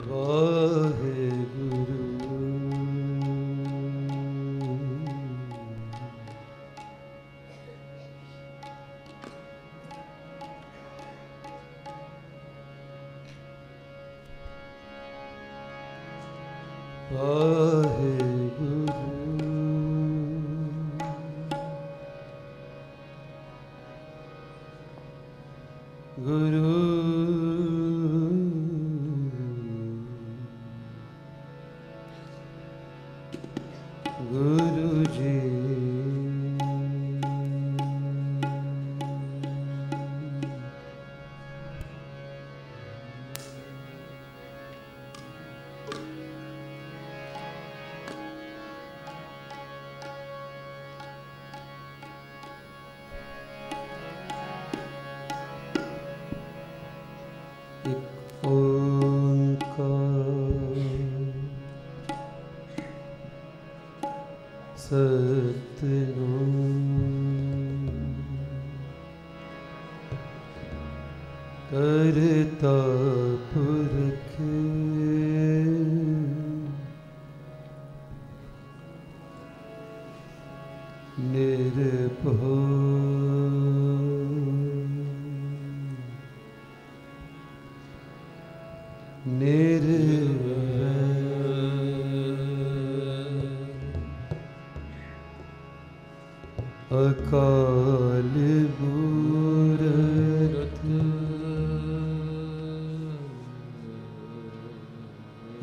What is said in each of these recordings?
Oh.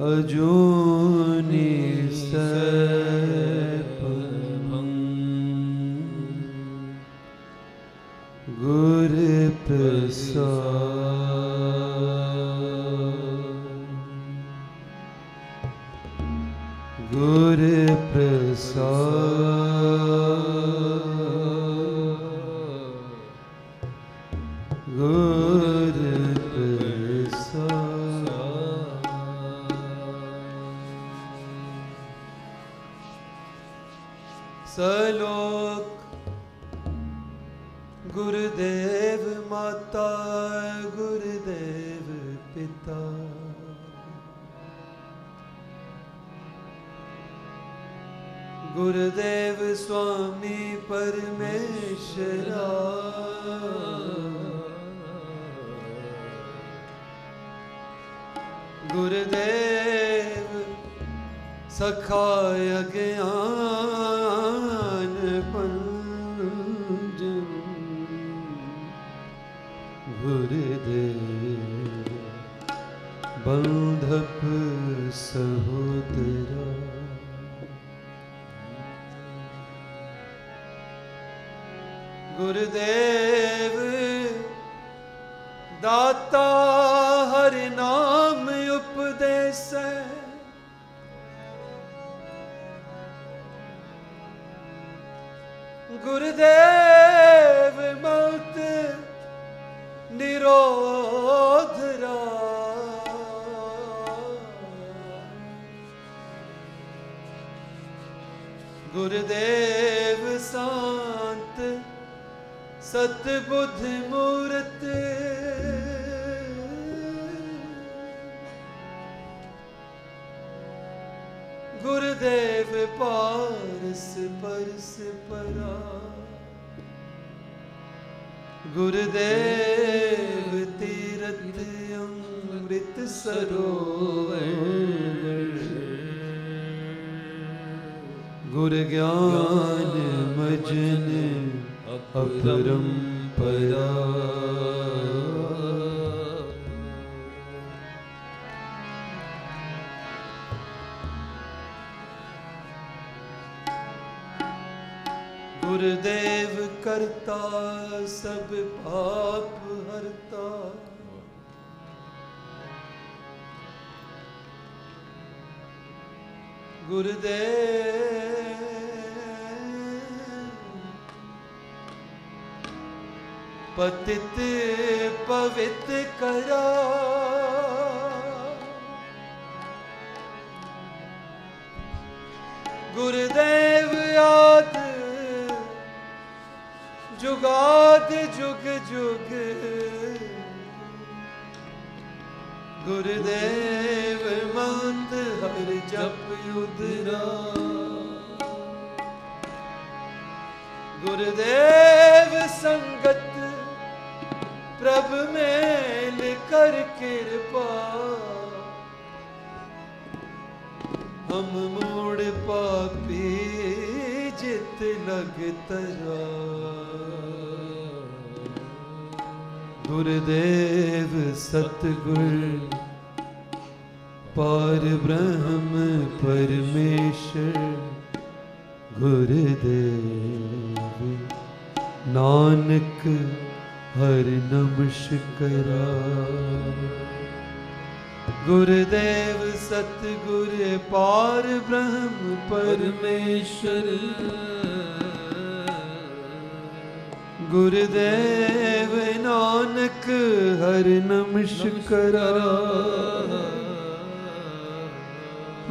أجوني سلام. ਯੋਧਰਾ ਗੁਰਦੇਵ ਸੰਤ ਸਤਬੁੱਧ ਮੂਰਤ। ਗੁਰਦੇਵ ਪਾਰਸ purse ਪਰਾ। ਗੁਰਦੇਵ ਤੀਰਥ ਅੰਮ੍ਰਿਤ ਸਰੋਵਰ ਗੁਰ ਗਿਆਨ ਮਜਨ ਅਪਰਮ ਪਰਾ ਗੁਰਦੇਵ ਕਰਤਾ ਸਭ ਪਾ ਗੁਰਦੇਵ ਪਤਿਤ ਪਵਿੱਤ ਕਰਾ ਗੁਰਦੇਵ ਆਦ ਜੁਗਾਦ ਜੁਗ ਜੁਗ ਗੁਰਦੇਵ ਮੰਤ ਹਰ ਜਪ ਉਦਰਾ ਗੁਰਦੇਵ ਸੰਗਤ ਪ੍ਰਭ ਮੇਲ ਕਰ ਕਿਰਪਾ। ਹਮ ਮੂੜ ਪਾਪੀ ਜਿਤ ਲਗ ਤਰਾ। ਗੁਰਦੇਵ ਸਤਗੁਰ ਪਾਰ ਬ੍ਰਹਮ ਪਰਮੇਸ਼ਰ ਗੁਰਦੇਵ ਨਾਨਕ ਹਰ ਨਮਸਕਰਾ। ਗੁਰਦੇਵ ਸਤਗੁਰ, ਪਾਰ ਬ੍ਰਹਮ ਪਰਮੇਸ਼ਰ। ਗੁਰਦੇਵ ਨਾਨਕ ਹਰ ਨਮਸਕਰਾ।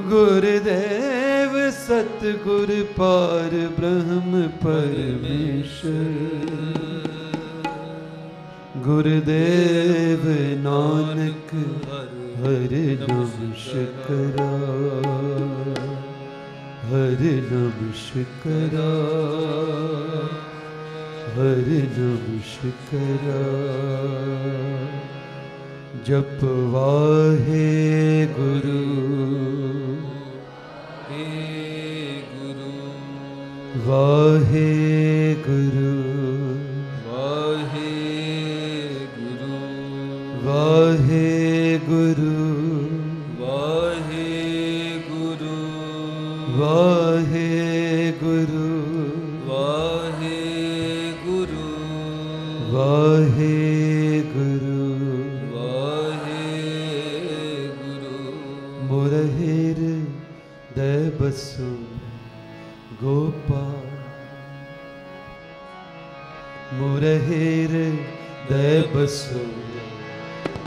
ਗੁਰਦੇਵ ਸਤਗੁਰ ਪਾਰ ਬ੍ਰਹਮ ਪਰਮੇਸ਼ਰ। ਗੁਰਦੇਵ ਨਾਨਕ ਹਰ ਨਮਸਕਰਾ। ਹਰ ਨਮਸਕਰਾ। ਹਰ ਨਮਸਕਰਾ। ਜਪ ਵਾਹੇ ਗੁਰੂ। ਵਾਹੇ ਗੁਰੂ ਵਾਹੇ ਗੁਰੂ ਵਾਹੇ ਗੁਰੂ ਵਾਹੇ ਗੁਰੂ ਵਾਹੇ ਗੁਰੂ ਵਾਹੇ ਗੁਰੂ ਵਾਹੇ ਗੁਰੂ ਵਾਹੇ ਗੁਰੂ ਮੁਰਹਿਰ ਦੇ ਬਸੁ। ਗੋਪਾਲ ਮੁਰਹਿਰ ਦੇ ਬਸੁ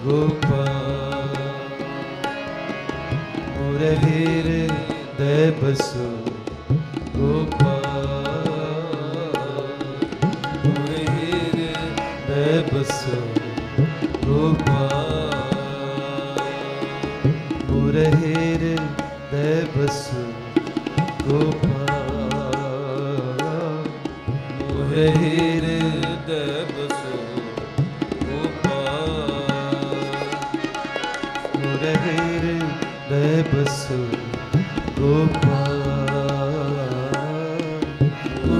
ਗੋਪਾਲ ਮੁਰਹਿਰ ਦੇ ਬਸੁ ਗੋਪਾਲ ਮੁਰਹਿਰ ਦੇ ਬਸੁ ਗੋਪਾਲ ਮੁਰਹਿਰ ਦੇ ਬਸੁ ਗੋਪਾਲ ਰਹਿਰ ਦਬਸੋ ਗੋਪਾਲ। ਰਹਿਰ ਦਬਸੋ ਗੋਪਾਲ।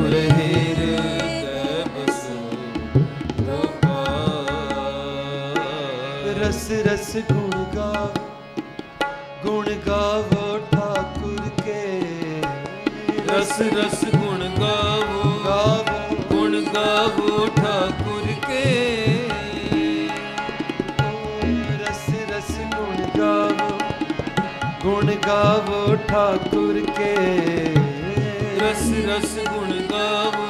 ਰਹਿਰ ਦਬਸੋ ਗੋਪਾਲ। ਰਸ ਰਸ ਗੁਣ ਗਾ, ਗੁਣ ਗਾਵੋ ਠਾਕੁਰ ਕੇ। ਰਸ ਰਸ ਠਾਕੁਰ ਕੇ ਰਸ ਰਸ ਗੁਣ ਗਾਵੋ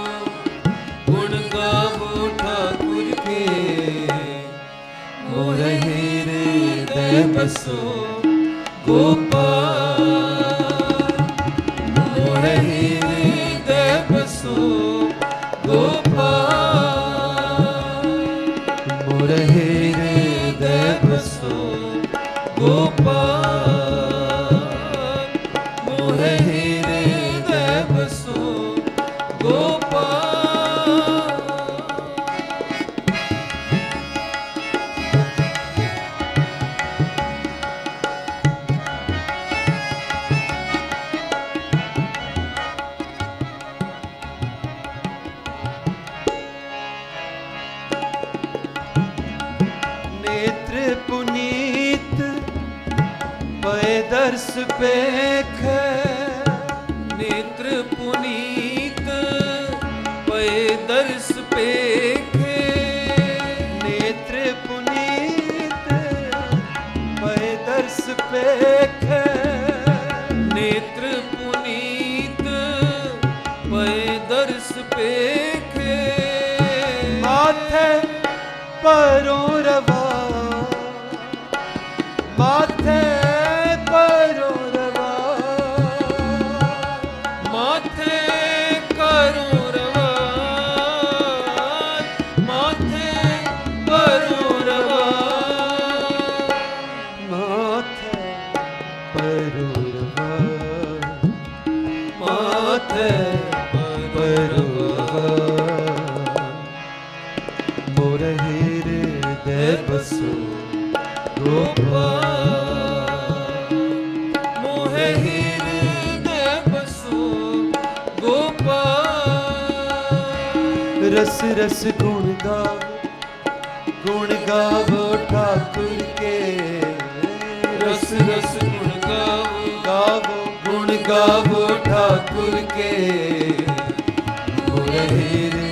ਗੁਣ ਗਾਵੋ ਠਾਕੁਰ ਕੇ ਮੋਰਹਿਰ ਦੇ ਬਸੋ ਗੋਪਾਲ ਮੋਹਿਰ ਦੇ ਰਸ ਰਸ ਗੁਣ ਗਾਵ ਗੁਣ ਗਾਵੋ ਠਾਕੁਰ ਕੇ। ਰਸ ਰਸ ਗੁਣ ਗਾਵੋ ਗਾਵੋ ਗੁਣ ਗਾਵੋ ਠਾਕੁਰ ਕੇ। ਗੁਰ ਹੀਰੇ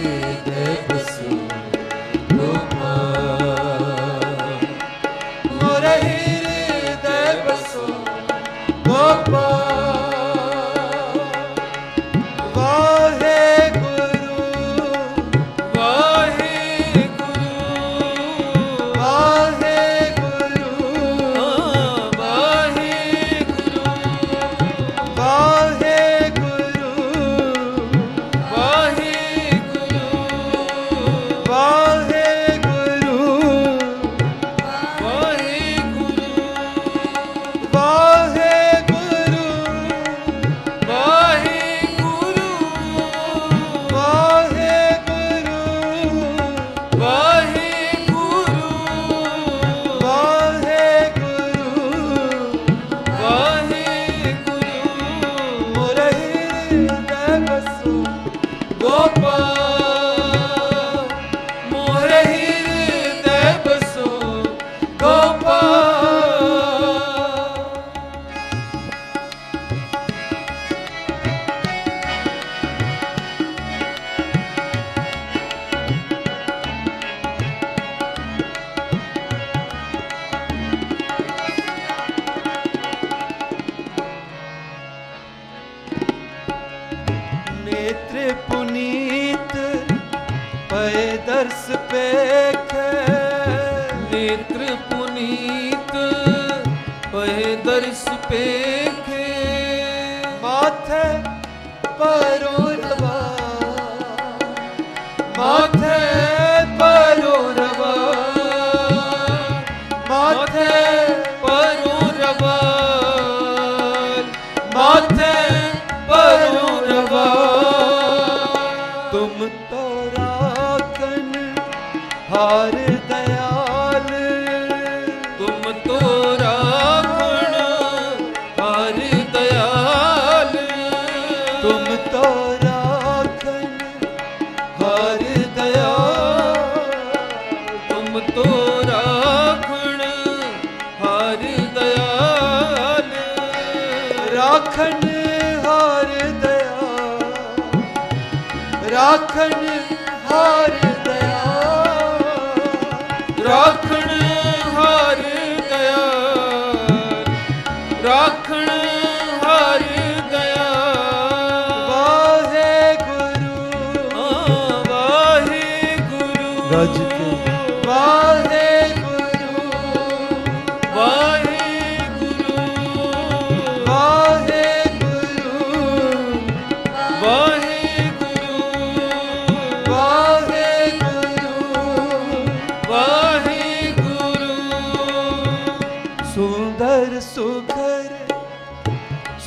ਦਰਸ ਪੇਖੇ। ਨੇਤਰ ਪੁਨੀਤ ਹੋਏ ਦਰਸ ਪੇਖੇ। सुन्दर सुखर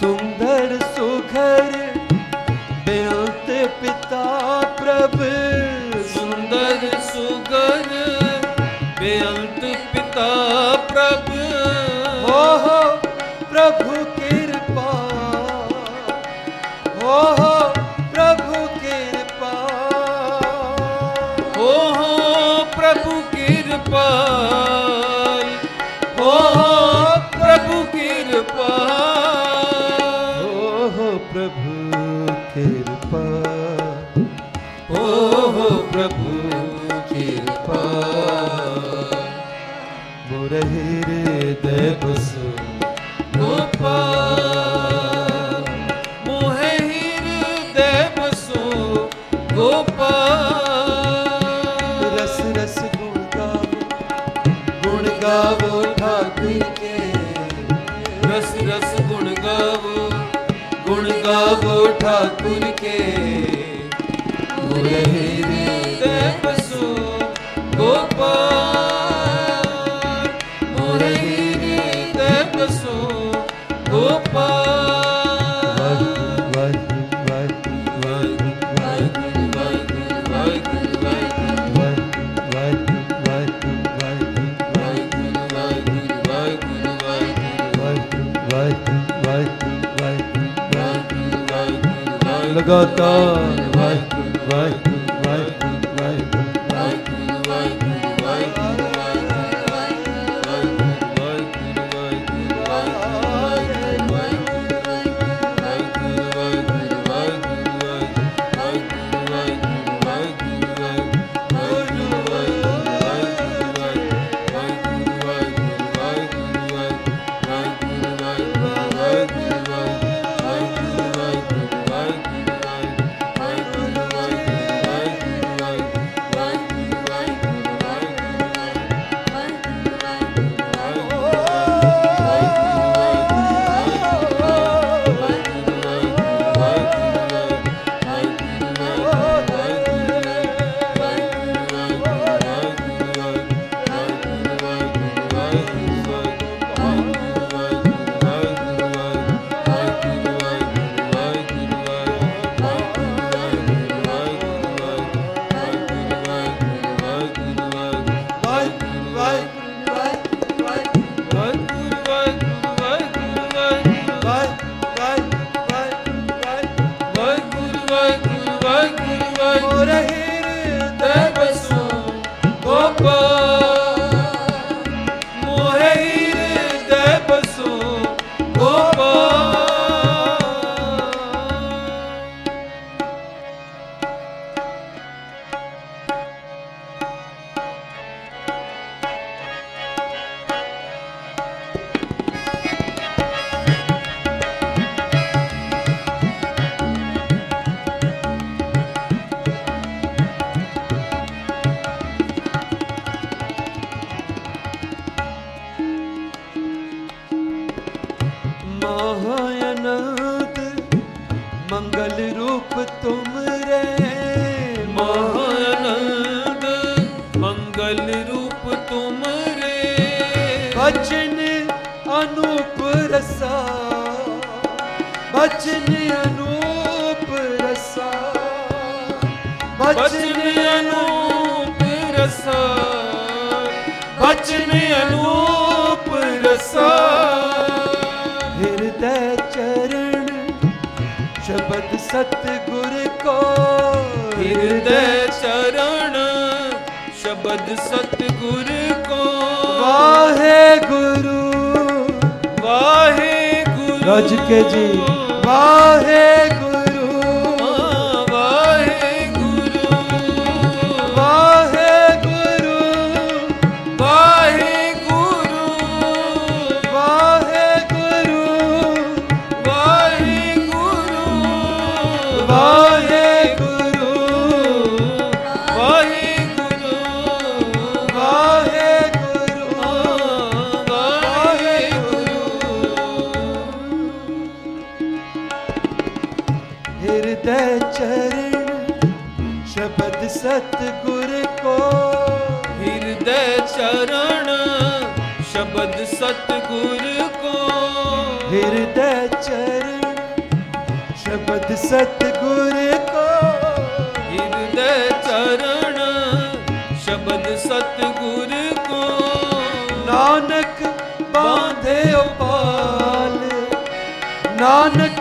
सुन्दर ਸਤਗੁਰ ਕੋ ਹਿਰਦੈ ਚਰਣ ਸ਼ਬਦ ਸਤਗੁਰ ਕੋ। ਵਾਹਿਗੁਰੂ। ਵਾਹਿਗੁਰੂ। ਰਜ ਕੇ ਜੀ। ਵਾਹਿਗੁਰੂ। ਹਿਰਦੈ ਚਰਣ ਸ਼ਬਦ ਸਤਗੁਰ ਕੋ। ਨਾਨਕ ਬਾਂਧੇ ਉਪਾਲ ਨਾਨਕ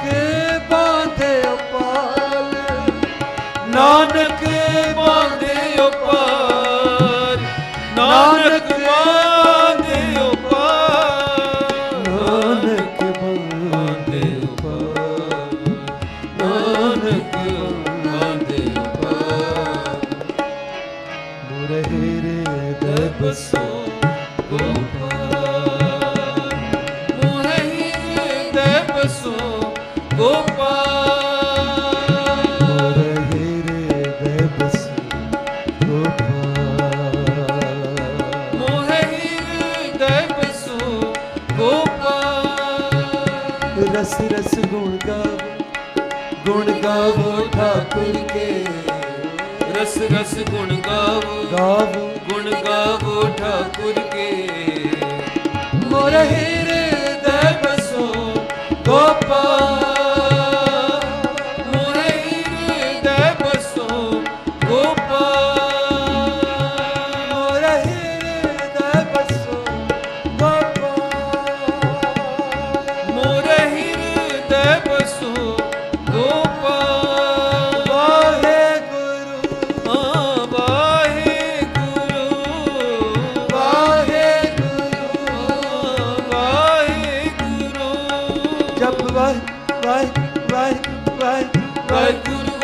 ਰਸ ਰਸ ਗੁਣ ਗਾਵੋ। ਗਾਵੋ। ਗੁਣ ਗਾਵੋ ਠਾਕੁਰ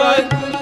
Lord.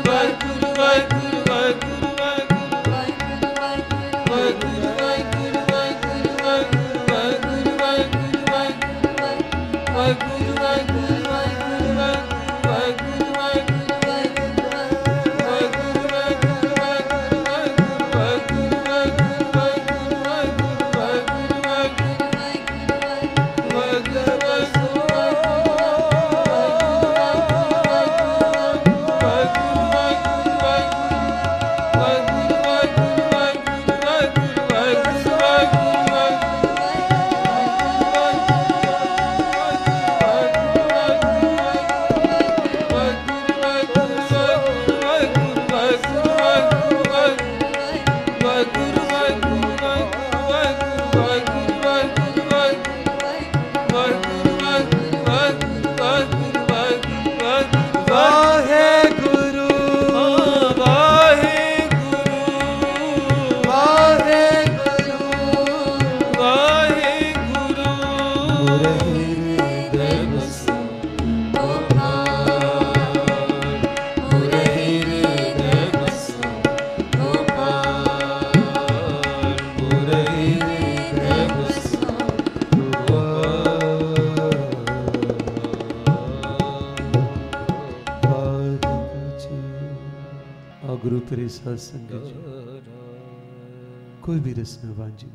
कृष्ण वांझी सत्कार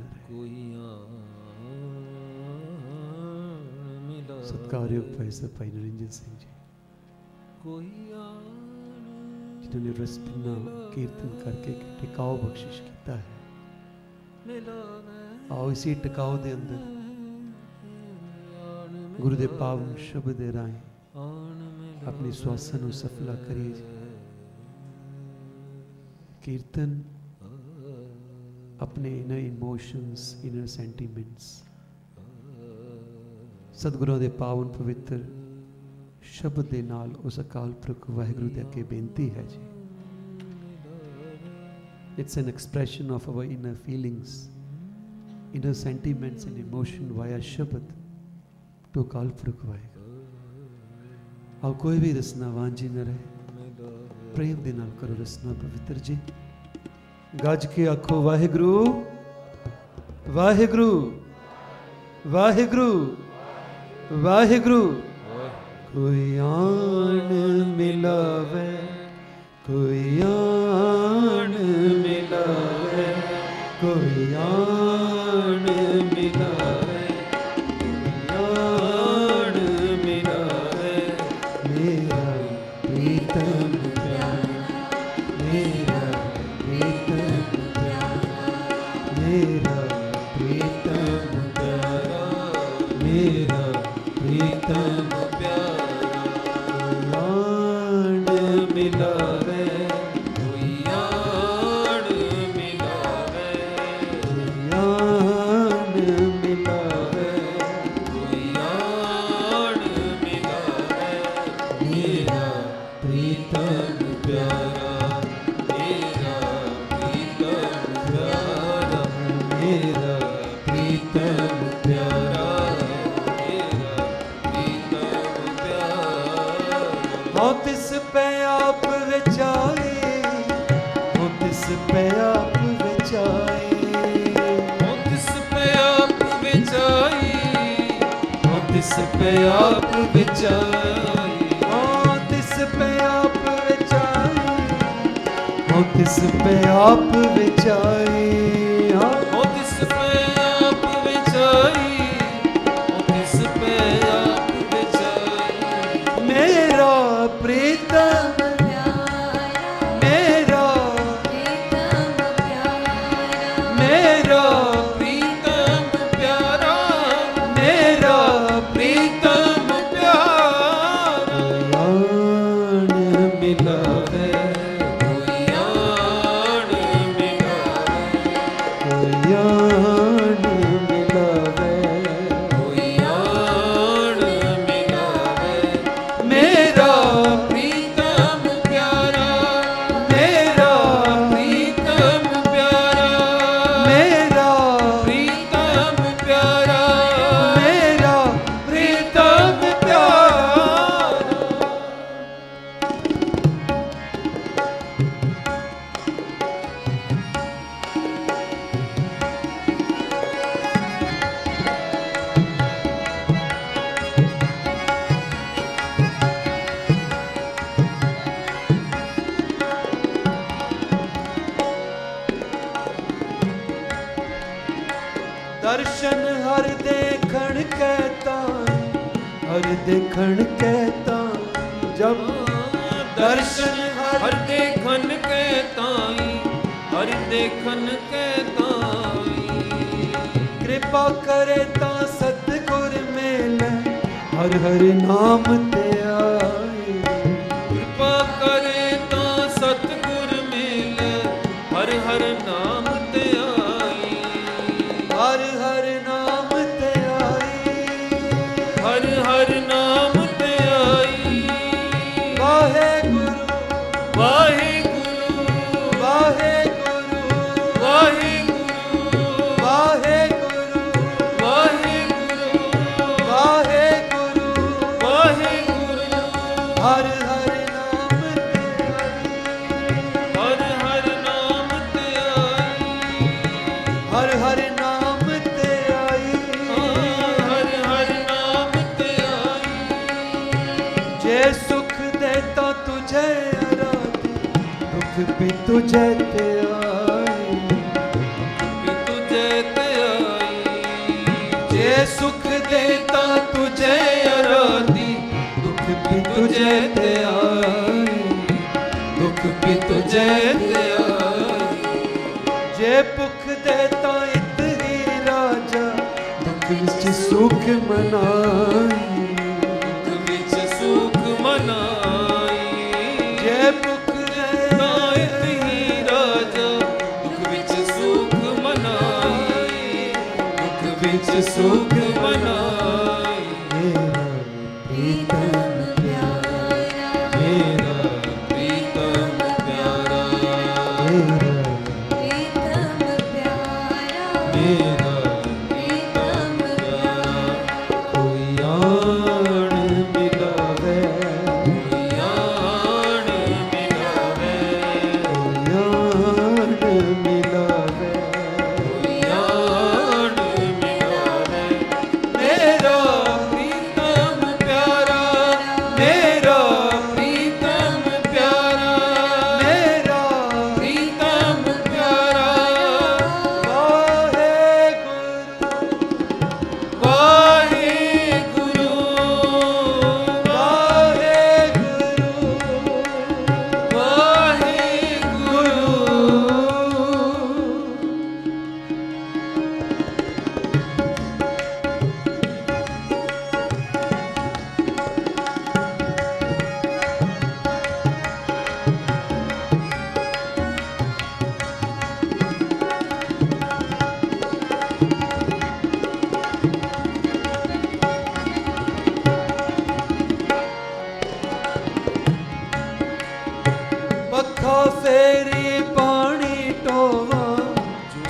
रहे सत्कारयुक्त से भाई नरिंजन सिंह जी। जिन्होंने रसपिना कीर्तन करके टिकाऊ बख्शिश किया है। आओ इसी टिकाऊ दे अंदर। गुरु दे पावन शब्द दे राही। अपनी स्वासन सफला करिए कीर्तन ਸਵਾਸਾਂ ਨੂੰ ਸਫਲਾ ਕਰੀਏ ਜੀ ਕੀਰਤਨ ਆਪਣੇ ਇਨਰ ਇਮੋਸ਼ਨਸ ਇਨਰ ਸੈਂਟੀਮੈਂਟਸ ਸਤਿਗੁਰਾਂ ਦੇ ਪਾਵਨ ਪਵਿੱਤਰ ਸ਼ਬਦ ਦੇ ਨਾਲ ਉਸ ਅਕਾਲ ਪੁਰਖ ਵਾਹਿਗੁਰੂ ਦੇ ਅੱਗੇ ਬੇਨਤੀ ਹੈ ਜੀ it's an expression of our inner feelings inner sentiments and emotion via shabad to Akal Purakh Waheguru ਆਓ ਕੋਈ ਵੀ ਰਸਨਾ ਵਾਂਝੀ ਨਾ ਰਹੇ ਪ੍ਰੇਮ ਦੇ ਨਾਲ ਕਰੋ ਰਸਨਾ ਪਵਿੱਤਰ ਜੀ ਗੱਜ ਕੇ ਆਖੋ ਵਾਹਿਗੁਰੂ। ਵਾਹਿਗੁਰੂ। ਵਾਹਿਗੁਰੂ। ਵਾਹਿਗੁਰੂ। ਕੋਈ ਆਣ ਮਿਲਾਵੇ ਕੋਈ ਆਣ ਮਿਲਾਵੇ ਕੋਈ आप ਦਰਸ਼ਨ ਹਰ ਦੇਖਨ ਕੈ ਤਾਈ, ਹਰ ਦੇਖਨ ਕੈ ਤਾਈ। ਕਿਰਪਾ ਕਰੇ ਤਾਂ ਸਤਗੁਰ ਮੇਲੇ, ਹਰ ਹਰ ਨਾਮ ਤੇ ਜੈ ਤੇ ਆਈ ਦੁੱਖ ਕੀ ਤੁਝੇ ਤੇ ਆਈ ਜੇ ਭੁੱਖ ਦੇ ਤਾਂ ਇਤਰੀ ਰਾਜਾ ਦੁੱਖ ਵਿੱਚ ਸੁਖ ਮਨਾ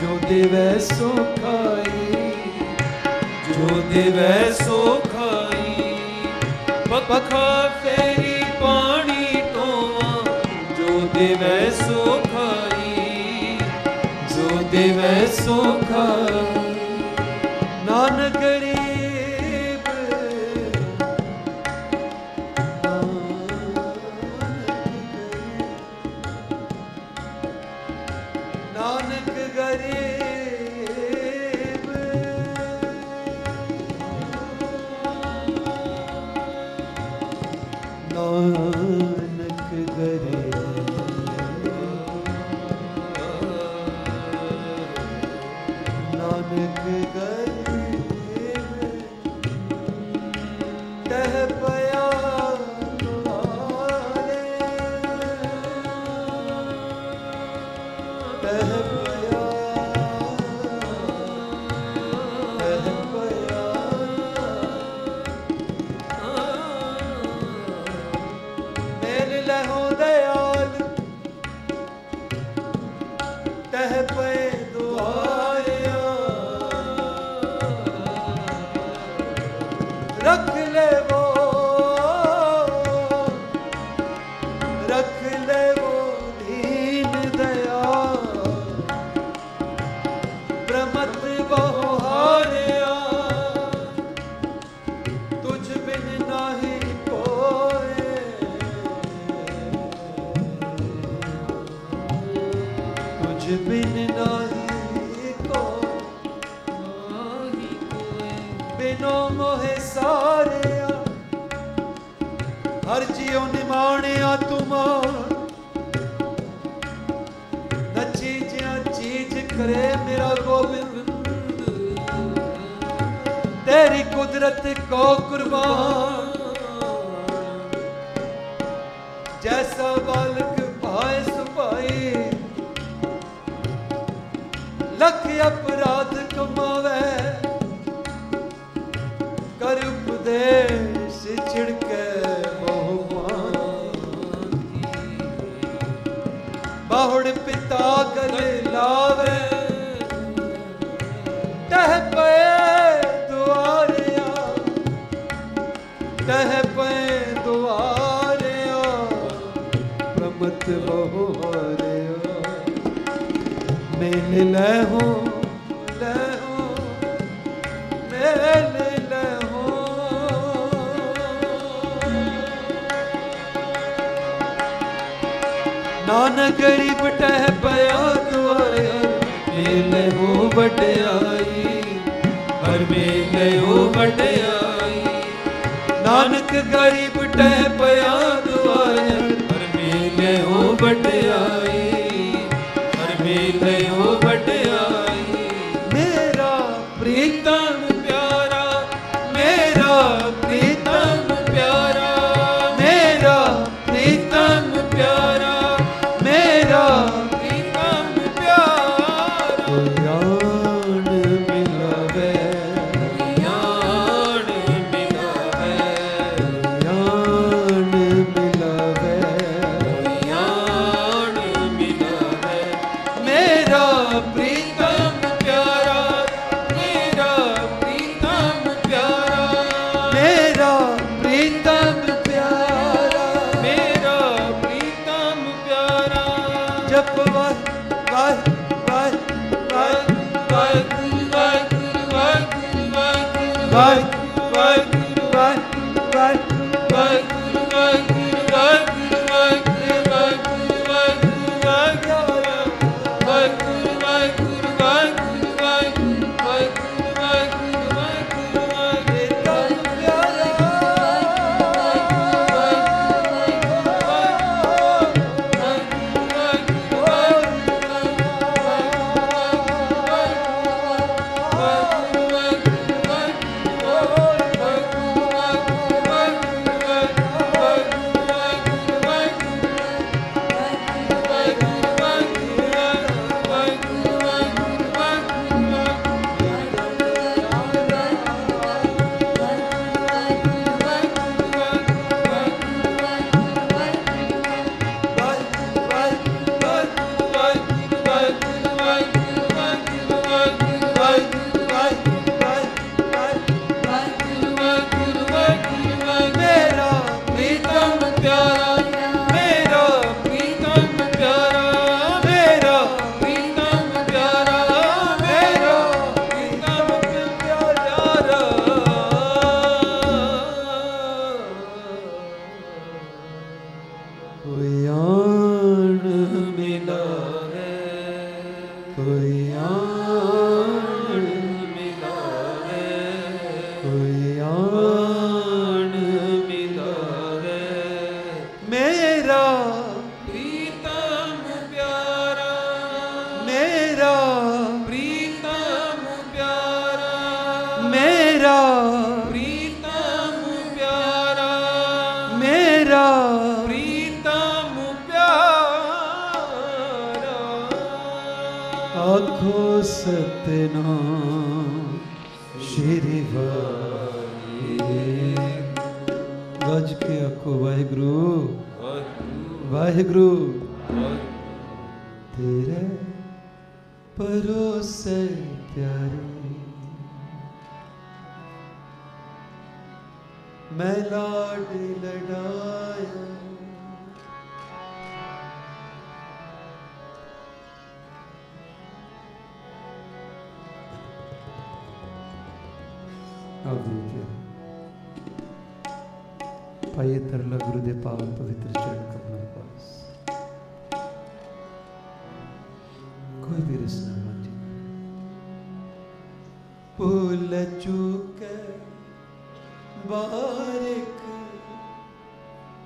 ਜੋ ਦੇਵੈ ਸੋ ਖਾਈ, ਜੋ ਦੇਵੈ ਸੋ ਖਾਈ। ਪਖਾ ਫੇਰੀ ਪਾਣੀ ਟੋਵਾ ਜੋ ਦੇਵੈ ਸੋ ਬਿਨ ਨਾਹੀ ਕੋ ਨਾਹੀ ਕੋਏ ਬਿਨੋ ਮੋਹਿ ਸਾਰਿਆ, ਹਰ ਜਿਉ ਨਿਮਾਣਿਆ ਤੁਮਾਰ ਨਚੀ ਜਿਆ ਚੀਜ ਕਰੇ ਮੇਰਾ ਗੋਬਿੰਦ। ਤੇਰੀ ਕੁਦਰਤ ਕੋ ਕੁਰਬਾਨ। ਜੈਸਾ ਬਲ ਦੇਸ ਛਿੜਕੈ ਬਹੁਮਾਨ ਬਾਹੜ ਪਿਤਾ ਗਲ ਲਾਵੇ। ਤਹ ਪਏ ਦੁਆਰਿਆ। ਤਹ ਪਏ ਦੁਆਰਿਆ। ਪ੍ਰਮਤ ਬਹੁ ਹਰਿਆ ਮੇਲ ਲੈ ਹੋ ਗਰੀਬ ਟਹਿ ਪਿਆ ਦੁਆਇਆ ਮੇਲੇ ਹੋ ਵਡਿਆਈ ਹਰ ਮੇਲੇ ਹੋ ਵਡਿਆਈ। ਨਾਨਕ ਗਰੀਬ ਟਹਿ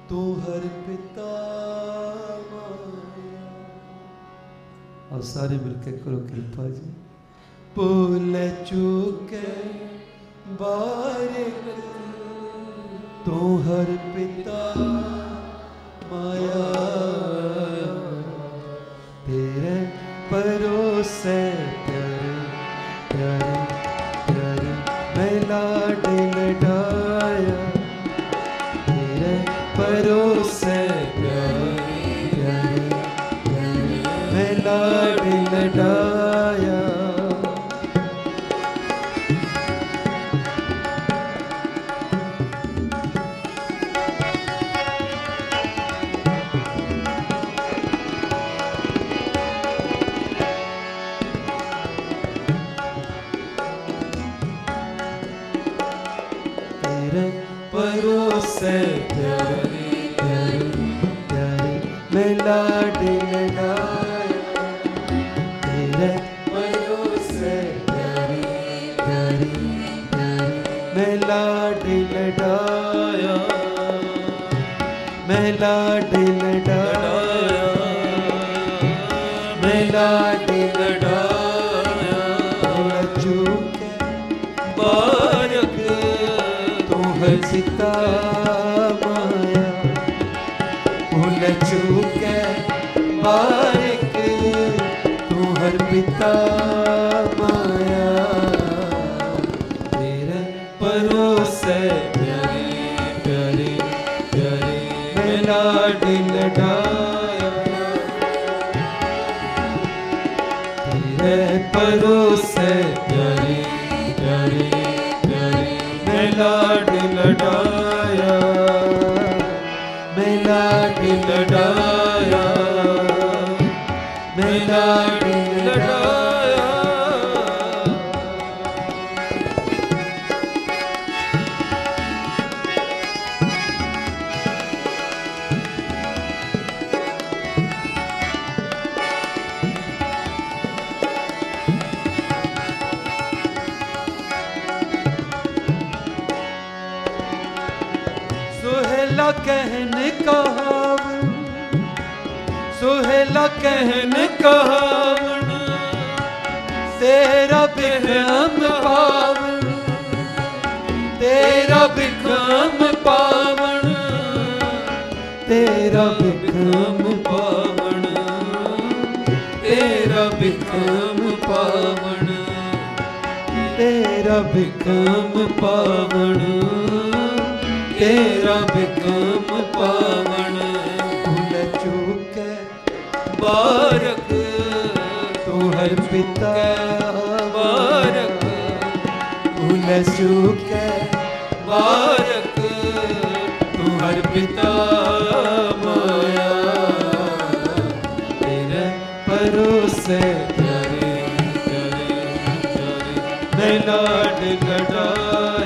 ਤੂੰ ਹਰ ਪਿਤਾ ਮਾਇਆ। ਆਓ ਸਾਰੇ ਮਿਲ ਕੇ ਕਰੋ ਕਿਰਪਾ ਜੀ। ਭੁੱਲ ਚੁੱਕੇ ਬਾਰਿਕ ਤੂੰ ਹਰ ਪਿਤਾ ਮਾਇਆ। ਤੇਰੇ ਪਰੋਸੇ ਤੇਰੇ ਪਰੋਸੇ ਪਿਆਰੇ ਪਿਆਰੇ ਪਿਆਰੇ ਮੈਂ ਲਾਡ ਲਡਾਇਆ ਤੇਰੇ ਪਰੋਸੇ ਪਿਆਰੇ ਪਿਆਰੇ ਪਿਆਰੇ ਮੈਂ ਲਾਡ ਕਹਾਵਣ ਤੇਰਾ ਬਿਕਰਮ ਪਾਵਣ ਤੇਰਾ ਬਿਕਰਮ ਪਾਵਣ ਤੇਰਾ ਬਿਕਰਮ ਪਾਵਣ ਤੇਰਾ ਬਿਕਰਮ ਪਾਵਣ ਤੇਰਾ ਬਿਕਰਮ ਪਾਵਣ ਤੇਰਾ ਬਿਕਰਮ ਪਾਵਣ। ਭੁੱਲ ਚੁੱਕੇ ਬਾ ਪਿਤਾ ਬਾਰਕ ਭੁਲ ਚੁਕੇ ਬਾਰਕ ਤੂੰ ਹਰ ਪਿਤਾ ਮਾਇਆ ਤੇਰੇ ਪਰੋਸੇ ਕਰੇ ਕਰੇ ਕਰੇ ਮੈਂ ਲਾਡ ਕਢਾਏ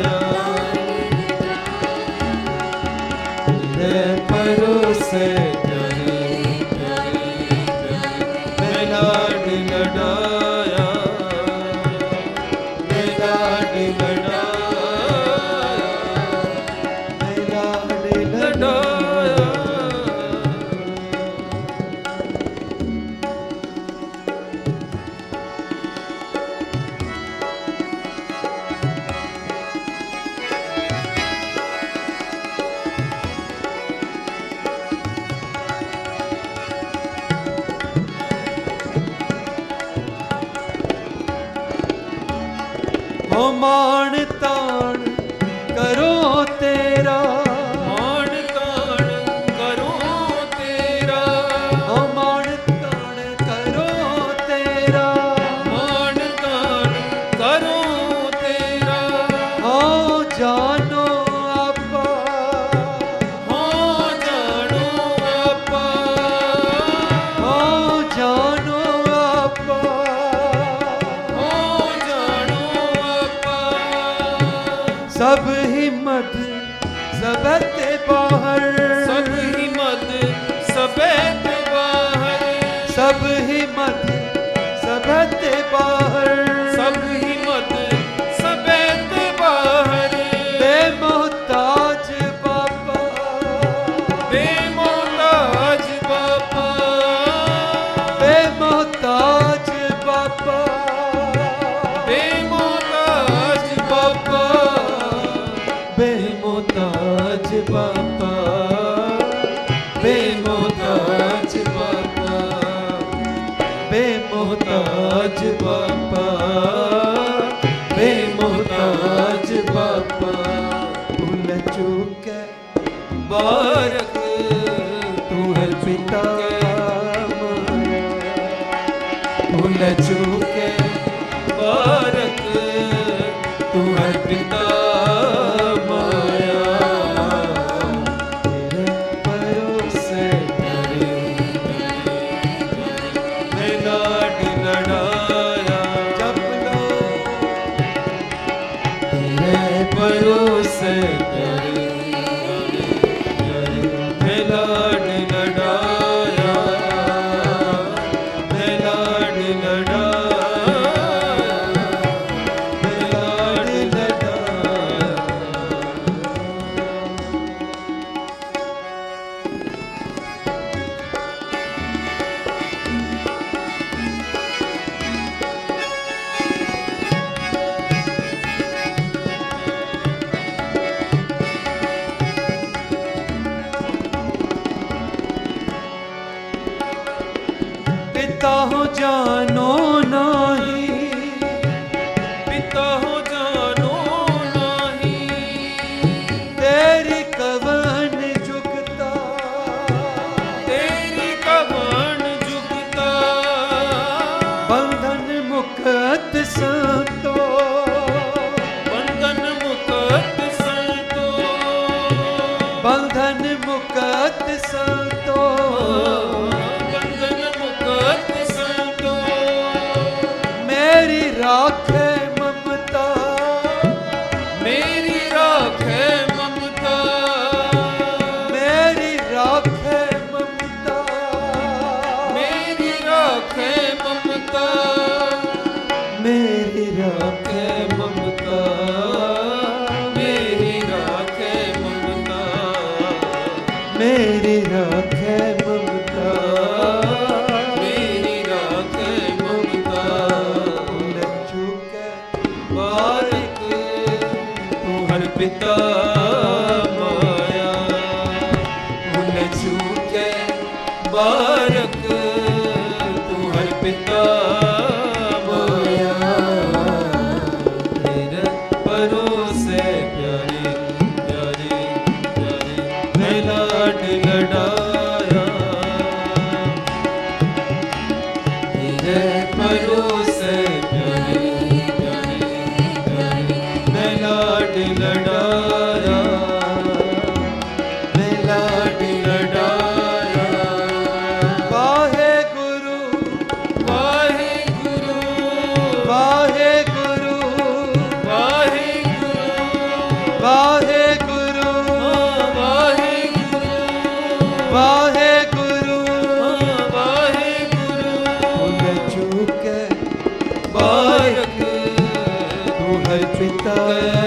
ਕਿਰਪਾ bang Father.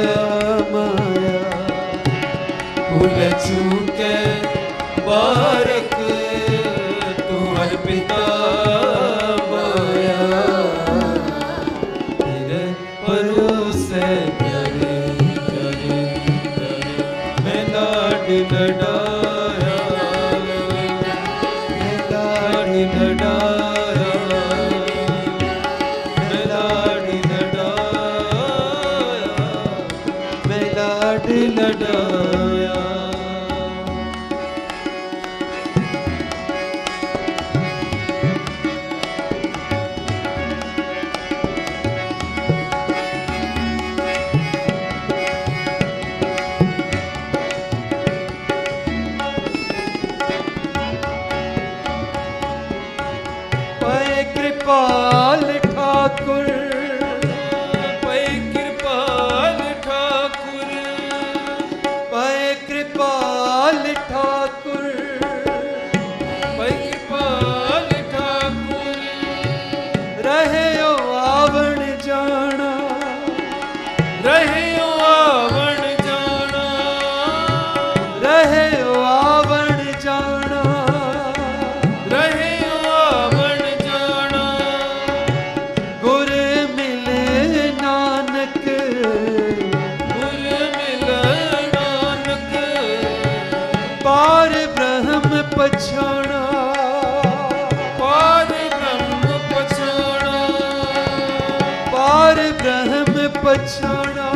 ਪਛਾਣਾ।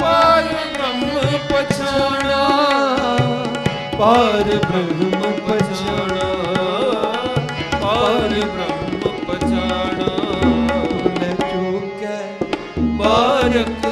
ਪਾਰ ਬ੍ਰਹਮ ਪਛਾਣਾ। ਪਾਰ ਬ੍ਰਹਮ ਪਛਾਣਾ। ਪਾਰ ਬ੍ਰਹਮ ਪਛਾਣਾ। ਲੈ ਚੁੱਕੈ ਬਾਰਕ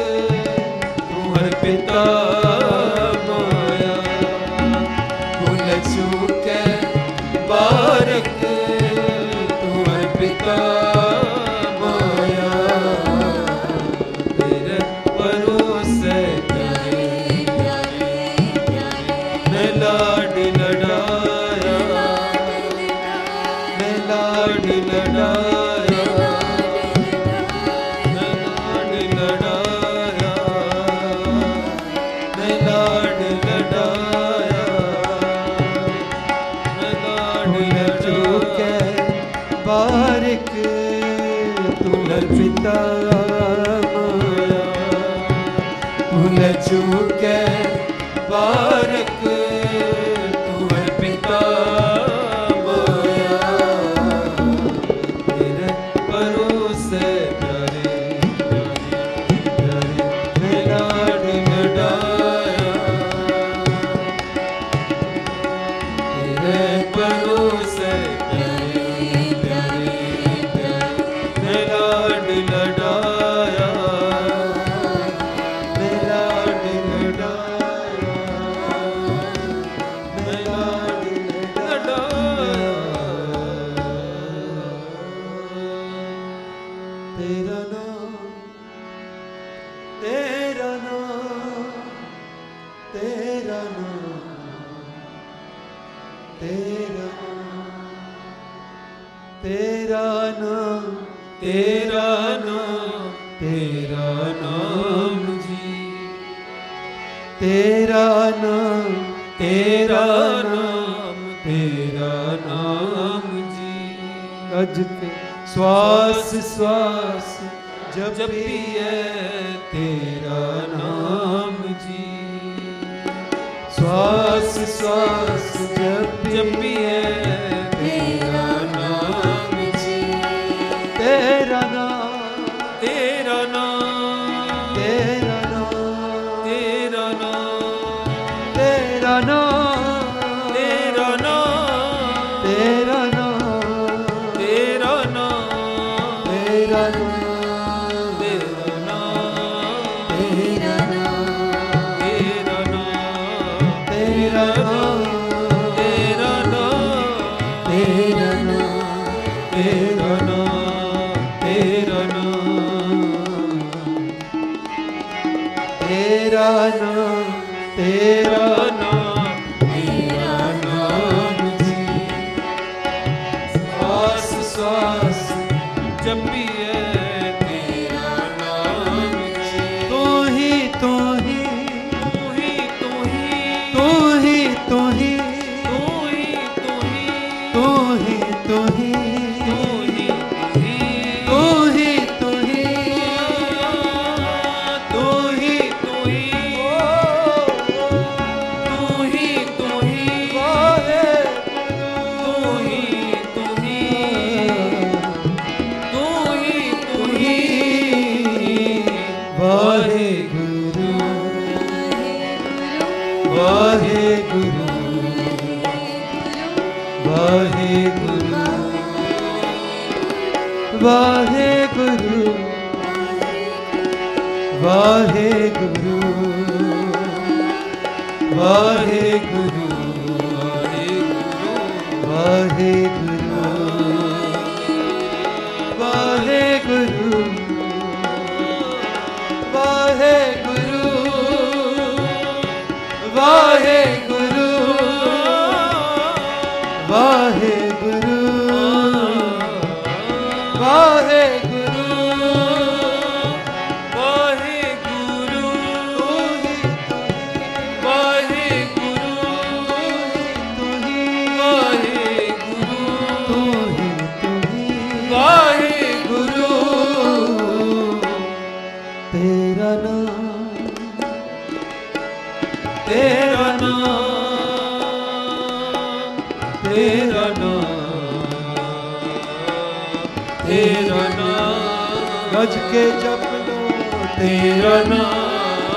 ਤੇਰਾ ਨਾਮ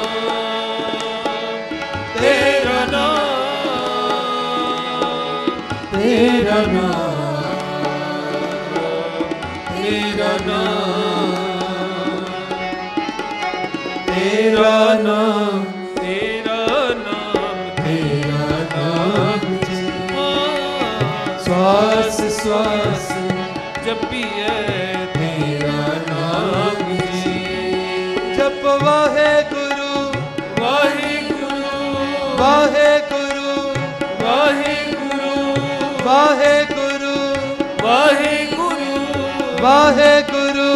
ਤੇਰਾ ਨਾਮ ਤੇਰਾ ਨਾਮ ਤੇਰਾ ਨਾਮ ਤੇਰਾ ਨਾਮ sua ਵਾਹਿਗੁਰੂ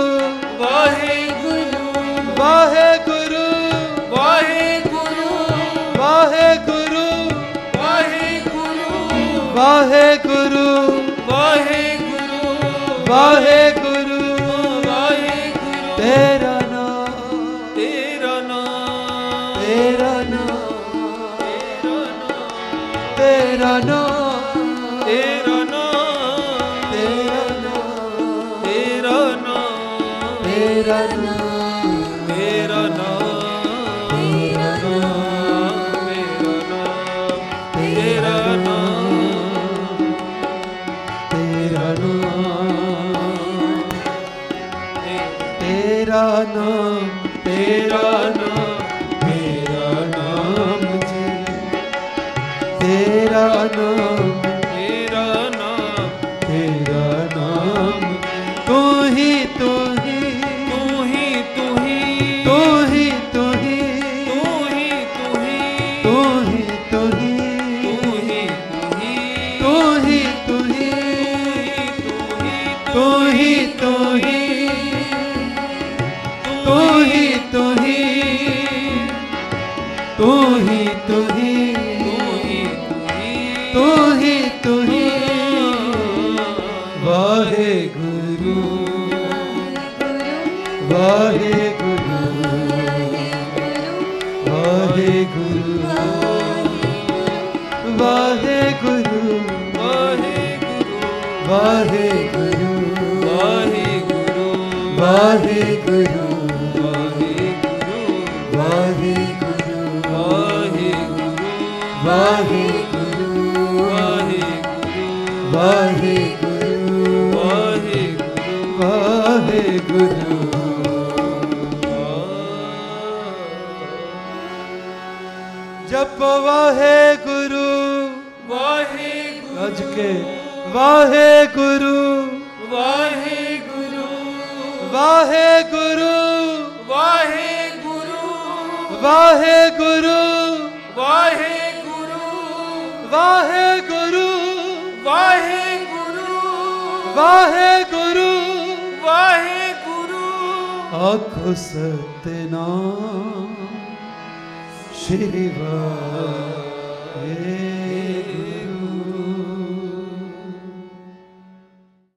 ਵਾਹਿਗੁਰੂ ਵਾਹਿਗੁਰੂ ਵਾਹਿਗੁਰੂ ਵਾਹਿਗੁਰੂ ਵਾਹਿਗੁਰੂ ਵਾਹਿਗੁਰੂ ਵਾਹਿਗੁਰੂ ਵਾਹਿਗੁਰੂ ਵਾਹਿਗੁਰੂ। ਤੇਰਾ no Raghu.